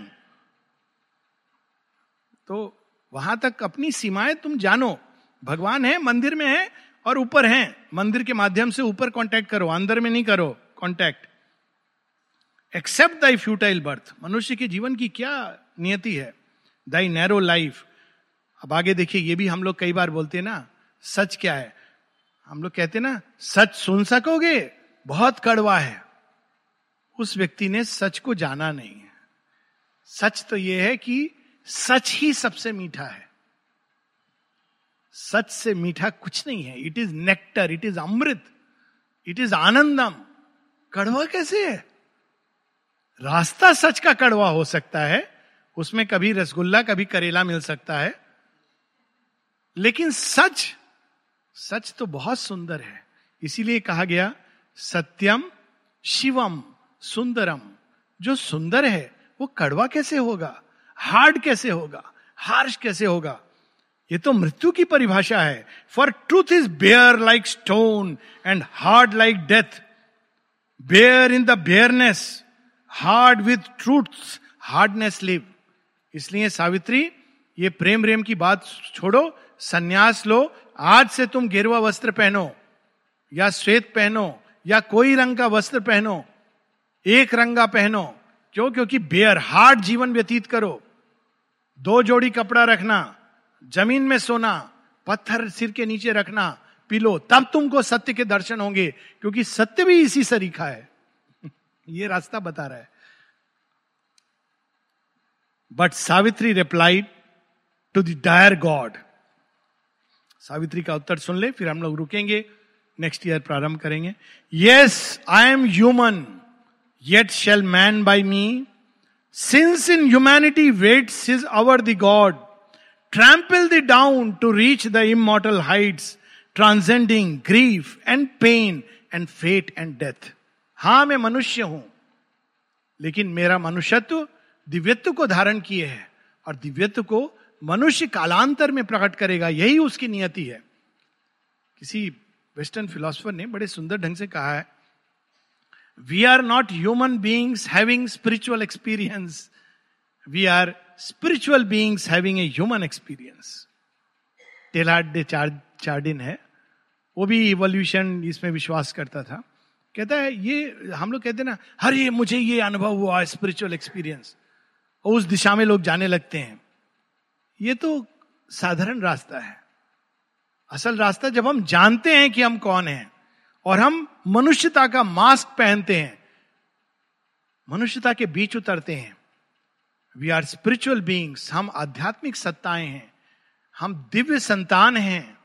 तो वहाँ तक अपनी सीमाएँ तुम जानो। भगवान है, मंदिर में है और ऊपर है। मंदिर के माध्यम से ऊपर कांटेक्ट करो, अंदर में नहीं करो contact accept thy futile birth मनुष्य के जीवन की क्या नियति है? दाई नैरो लाइफ अब आगे देखिए, ये भी हम लोग कई बार बोलते हैं ना, सच क्या है? हम लोग कहते हैं ना, सच सुन सकोगे, बहुत कड़वा है। उस व्यक्ति ने सच को जाना नहीं है। सच तो यह है कि सच ही सबसे मीठा है। सच से मीठा कुछ नहीं है। It is nectar it is amrit it is anandam. कड़वा कैसे है? रास्ता सच का कड़वा हो सकता है, उसमें कभी रसगुल्ला, कभी करेला मिल सकता है। लेकिन सच सच तो बहुत सुंदर है। इसीलिए कहा गया, सत्यम शिवम सुंदरम। जो सुंदर है, वो कड़वा कैसे होगा? हार्ड कैसे होगा? हार्श कैसे होगा? ये तो मृत्यु की परिभाषा है। For truth is bare like stone and hard like death bare in the bareness hard with truth hardness live इसलिए सावित्री, ये प्रेम रेम की बात छोड़ो संन्यास लो, आज से तुम गेरुआ वस्त्र पहनो, या श्वेत पहनो, या कोई रंग का वस्त्र पहनो, एक रंगा पहनो। क्यों? क्योंकि बेयर हार्ड जीवन व्यतीत करो। दो जोड़ी कपड़ा रखना, ज़मीन में सोना, पत्थर सिर के नीचे रखना, पिलो, तब तुमको सत्य के दर्शन होंगे, क्योंकि सत्य भी इसी सरीखा है। ये रास्ता बता रहा है। But Savitri replied to the dire god Savitri का उत्तर सुन ले, फिर हम लोग रुकेंगे। नेक्स्ट ईयर प्रारंभ करेंगे। Yes I am human yet shall man by me since in humanity waits is hour the god trample the down to reach the immortal heights transcending grief and pain and fate and death हाँ, मैं मनुष्य हूँ, लेकिन मेरा मनुष्यत्व दिव्यत्व को धारण किए है और दिव्यत्व को मनुष्य कालांतर में प्रकट करेगा, यही उसकी नियति है। किसी वेस्टर्न फिलोसफर ने बड़े सुंदर ढंग से कहा है we are not human beings having spiritual experience we are spiritual beings having a human experience de Chardin है, वो भी इवोल्यूशन इसमें विश्वास करता था। कहता है, ये हम लोग कहते हैं ना हर ये मुझे ये अनुभव हुआ स्पिरिचुअल एक्सपीरियंस और उस दिशा में लोग जाने लगते हैं। ये तो साधारण रास्ता है। असल रास्ता जब हम जानते हैं कि हम कौन हैं और हम मनुष्यता का मास्क पहनते हैं, मनुष्यता के बीच उतरते हैं वी आर स्पिरिचुअल बींग्स हम आध्यात्मिक सत्ताएँ हैं, हम दिव्य संतान हैं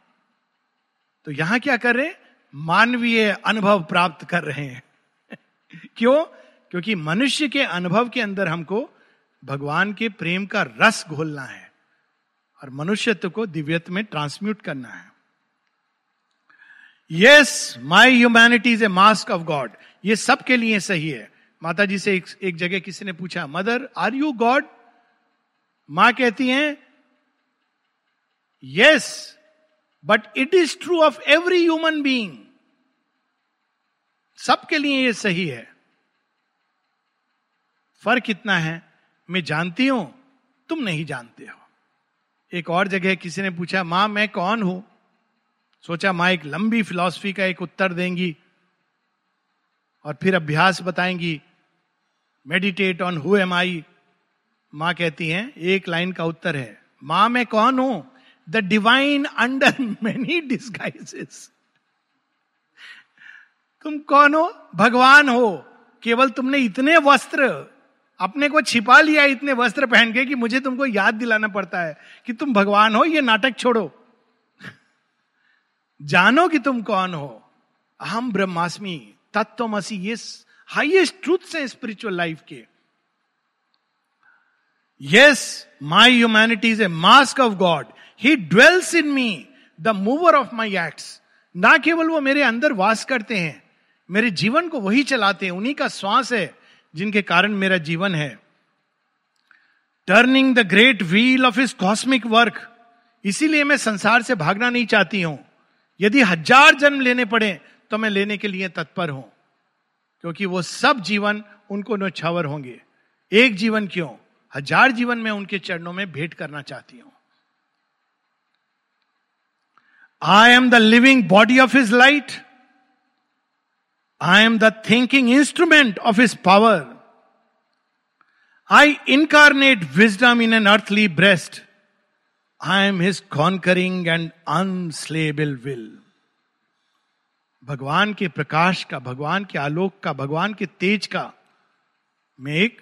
तो यहाँ क्या कर रहे हैं? मानवीय अनुभव प्राप्त कर रहे हैं। क्यों? क्योंकि मनुष्य के अनुभव के अंदर हमको भगवान के प्रेम का रस घोलना है। और मनुष्यत्व को दिव्यत्व में ट्रांसम्यूट करना है। Yes my humanity is a mask of God ये सबके लिए सही है। माता जी से एक, एक जगह किसी ने पूछा मदर आर यू गॉड माँ कहती हैं yes but it is true of every human being सबके लिए ये सही है। फ़र्क इतना है मैं जानती हूँ तुम नहीं जानते हो। एक और जगह किसी ने पूछा, माँ, मैं कौन हूँ? सोचा, माँ, एक लंबी फिलॉसफी का एक उत्तर देंगी और फिर अभ्यास बताएँगी। Meditate on who am I माँ कहती हैं, एक लाइन का उत्तर है। माँ, मैं कौन हूँ? The divine under many disguises तुम कौन हो? भगवान हो। केवल तुमने इतने वस्त्र अपने को छिपा लिया इतने वस्त्र पहन के कि मुझे तुमको याद दिलाना पड़ता है कि तुम भगवान हो, ये नाटक छोड़ो। जानो कि तुम कौन हो। अहम ब्रह्मास्मि तत्वमसी ये हाइएस्ट ट्रूथ है स्पिरिचुअल लाइफ के। Yes my humanity is a mask of God he dwells in me the mover of my acts ना केवल वो मेरे अंदर वास करते हैं, मेरे जीवन को वही चलाते हैं, उन्हीं का श्वास है। जिनके कारण मेरा जीवन है। Turning the great wheel of इस कॉस्मिक वर्क इसीलिए मैं संसार से भागना नहीं चाहती हूँ। यदि हज़ार जन्म लेने पड़े तो मैं लेने के लिए तत्पर हूँ। क्योंकि वो सब जीवन उनको नौछावर होंगे। एक जीवन क्यों? हज़ार जीवन में उनके चरणों में भेंट करना चाहती हूँ। I am the living body of his light I am the thinking instrument of his power I incarnate wisdom in an earthly breast I am his conquering and unslayable will भगवान के प्रकाश का, भगवान के आलोक का, भगवान के तेज का मैं एक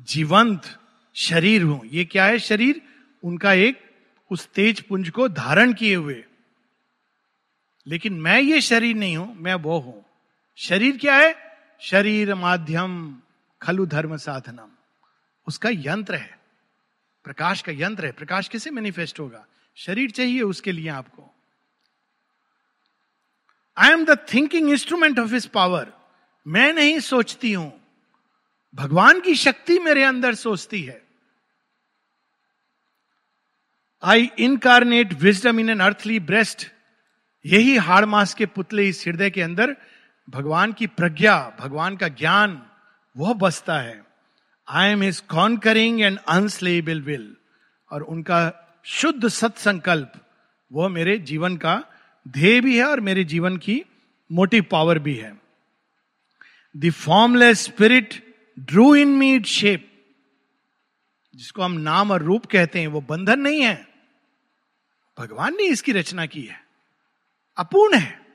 जीवंत शरीर हूँ। ये क्या है शरीर? उनका एक उस तेज पुंज को धारण किए हुए। लेकिन मैं ये शरीर नहीं हूँ, मैं वो हूँ। शरीर क्या है? शरीर माध्यम, खलु धर्म साधनम। उसका यंत्र है। प्रकाश का यंत्र है। प्रकाश कैसे मैनिफेस्ट होगा? शरीर चाहिए उसके लिए आपको। I am the thinking instrument of his power मैं नहीं सोचती हूँ। भगवान की शक्ति मेरे अंदर सोचती है। I incarnate wisdom in an earthly breast यही हाड़ मास के पुतले इस हृदय के अंदर भगवान की प्रज्ञा, भगवान का ज्ञान, वह बसता है। I am is conquering and unslayable will और उनका शुद्ध सत्संकल्प वह मेरे जीवन का ध्येय भी है और मेरे जीवन की मोटिव पावर भी है। The formless spirit drew in mead shape जिसको हम नाम और रूप कहते हैं, वो बंधन नहीं है। भगवान ने इसकी रचना की है। अपूर्ण है।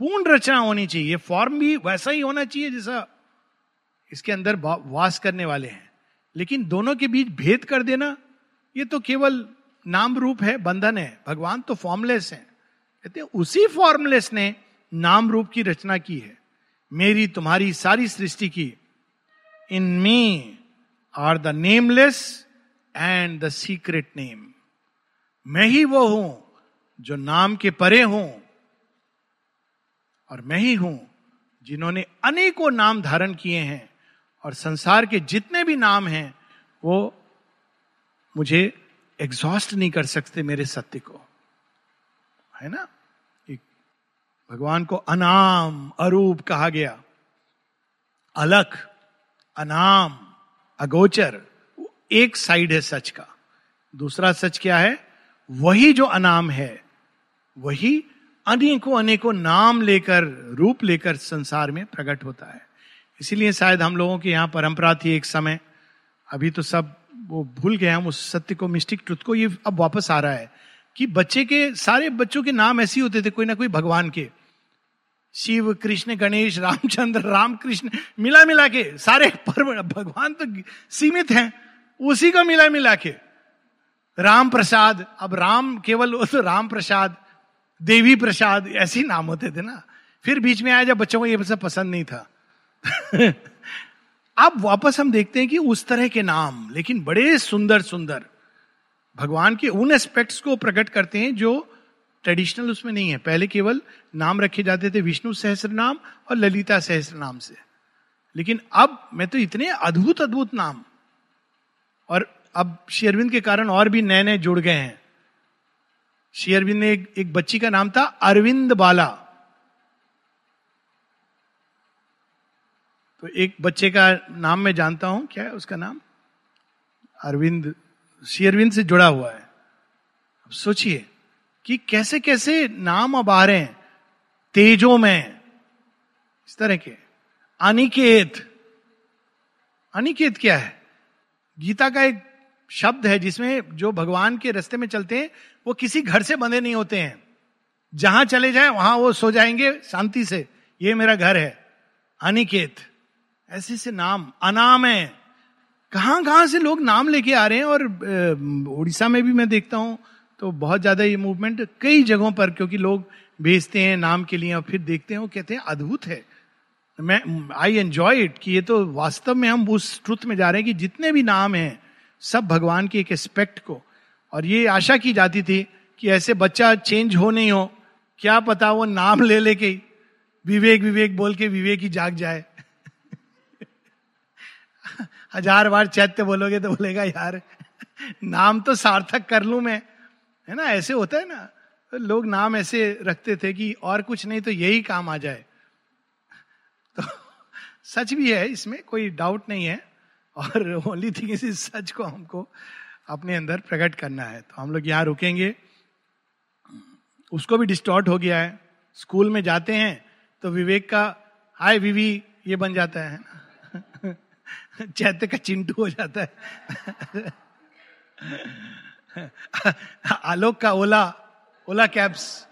पूर्ण रचना होनी चाहिए। फॉर्म भी वैसा ही होना चाहिए जैसा इसके अंदर वास करने वाले हैं। लेकिन दोनों के बीच भेद कर देना, ये तो केवल नाम रूप है, बंधन है। भगवान तो फॉर्मलेस है। कहते उसी फॉर्मलेस ने नाम रूप की रचना की है। मेरी, तुम्हारी सारी सृष्टि की। In me are the nameless and the secret name मैं ही वो हूँ जो नाम के परे हूँ। और मैं ही हूँ, जिन्होंने अनेकों नाम धारण किए हैं और संसार के जितने भी नाम हैं, वो मुझे एग्जॉस्ट नहीं कर सकते मेरे सत्य को। है ना? भगवान को अनाम, अरूप कहा गया। अलख, अनाम, अगोचर एक साइड है सच का। दूसरा सच क्या है? वही जो अनाम है, वही अनेकों अनेकों नाम लेकर, रूप लेकर संसार में प्रकट होता है। इसीलिए शायद हम लोगों की यहाँ परंपरा थी एक समय। अभी तो सब वो भूल गए हम उस सत्य को मिस्टिक ट्रुथ को, ये अब वापस आ रहा है कि बच्चे के, सारे बच्चों के नाम ऐसे होते थे, कोई ना कोई भगवान के। शिव, कृष्ण, गणेश, रामचंद्र राम कृष्ण मिला मिला के, सारे पर्व भगवान तो सीमित हैं, उसी को मिला मिला के। राम प्रसाद अब राम, केवल तो राम प्रसाद देवी प्रसाद ऐसे नाम होते थे ना। फिर बीच में आया जब बच्चों को ये सब पसंद नहीं था। अब वापस हम देखते हैं कि उस तरह के नाम, लेकिन बड़े सुंदर सुंदर। भगवान के उन एस्पेक्ट्स को प्रकट करते हैं जो ट्रेडिशनल उसमें नहीं है। पहले केवल नाम रखे जाते थे विष्णु सहस्र नाम और ललिता सहस्र नाम से। लेकिन अब मैं तो इतने अद्भुत अद्भुत नाम। और अब शेरविंद के कारण और भी नए नए जुड़ गए हैं। शेयरविंद ने एक, एक बच्ची का नाम था अरविंद बाला। तो एक बच्चे का नाम मैं जानता हूँ क्या है उसका नाम? अरविंद शेयरविंद से जुड़ा हुआ है। अब सोचिए कि कैसे कैसे नाम अब आ रहे हैं। तेजो में इस तरह के। अनिकेत अनिकेत क्या है? गीता का एक शब्द है जिसमें जो भगवान के रास्ते में चलते हैं, वो किसी घर से बंधे नहीं होते हैं। जहाँ चले जाए, वहाँ वो सो जाएँगे शांति से। ये मेरा घर है, अनिकेत। ऐसे से नाम, अनाम है। कहाँ कहाँ से लोग नाम लेके आ रहे हैं और उड़ीसा में भी मैं देखता हूँ तो बहुत ज़्यादा ये मूवमेंट कई जगहों पर, क्योंकि लोग भेजते हैं नाम के लिए और फिर देखते हैं, वो कहते हैं, अद्भुत है। मैं आई एंजॉय इट कि ये तो वास्तव में हम उस ट्रुथ में जा रहे हैं कि जितने भी नाम हैं सब भगवान के एक एस्पेक्ट को। और ये आशा की जाती थी कि ऐसे बच्चा चेंज हो नहीं हो, क्या पता वो नाम ले लेके विवेक विवेक बोल के विवेक ही जाग जाए। हज़ार बार चैत्य बोलोगे तो बोलेगा, यार, नाम तो सार्थक कर लू मैं। है ना, ऐसे होता है ना तो लोग नाम ऐसे रखते थे कि और कुछ नहीं तो यही काम आ जाए। तो सच भी है, इसमें कोई डाउट नहीं है। और ओनली थिंग इस सच को हमको अपने अंदर प्रकट करना है। तो हम लोग यहाँ रुकेंगे। उसको भी डिस्टॉर्ट हो गया है। स्कूल में जाते हैं तो विवेक का, हाय विवी, ये बन जाता है। ना चैत्य का चिंटू हो जाता है। आलोक का ओला ओला कैब्स।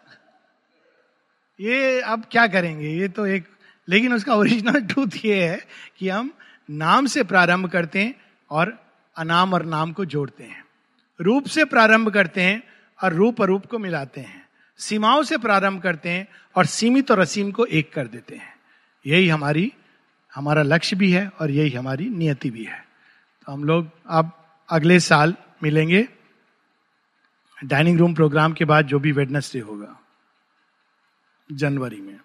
ये अब क्या करेंगे? ये तो एक, लेकिन उसका ओरिजिनल ट्रूथ ये है कि हम नाम से प्रारंभ करते हैं और अनाम और नाम को जोड़ते हैं। रूप से प्रारंभ करते हैं और रूप अरूप को मिलाते हैं। सीमाओं से प्रारंभ करते हैं और सीमित और असीम को एक कर देते हैं। यही हमारी, हमारा लक्ष्य भी है और यही हमारी नियति भी है। तो हम लोग अब अगले साल मिलेंगे। डाइनिंग रूम प्रोग्राम के बाद जो भी वेडनेसडे होगा, जनवरी में।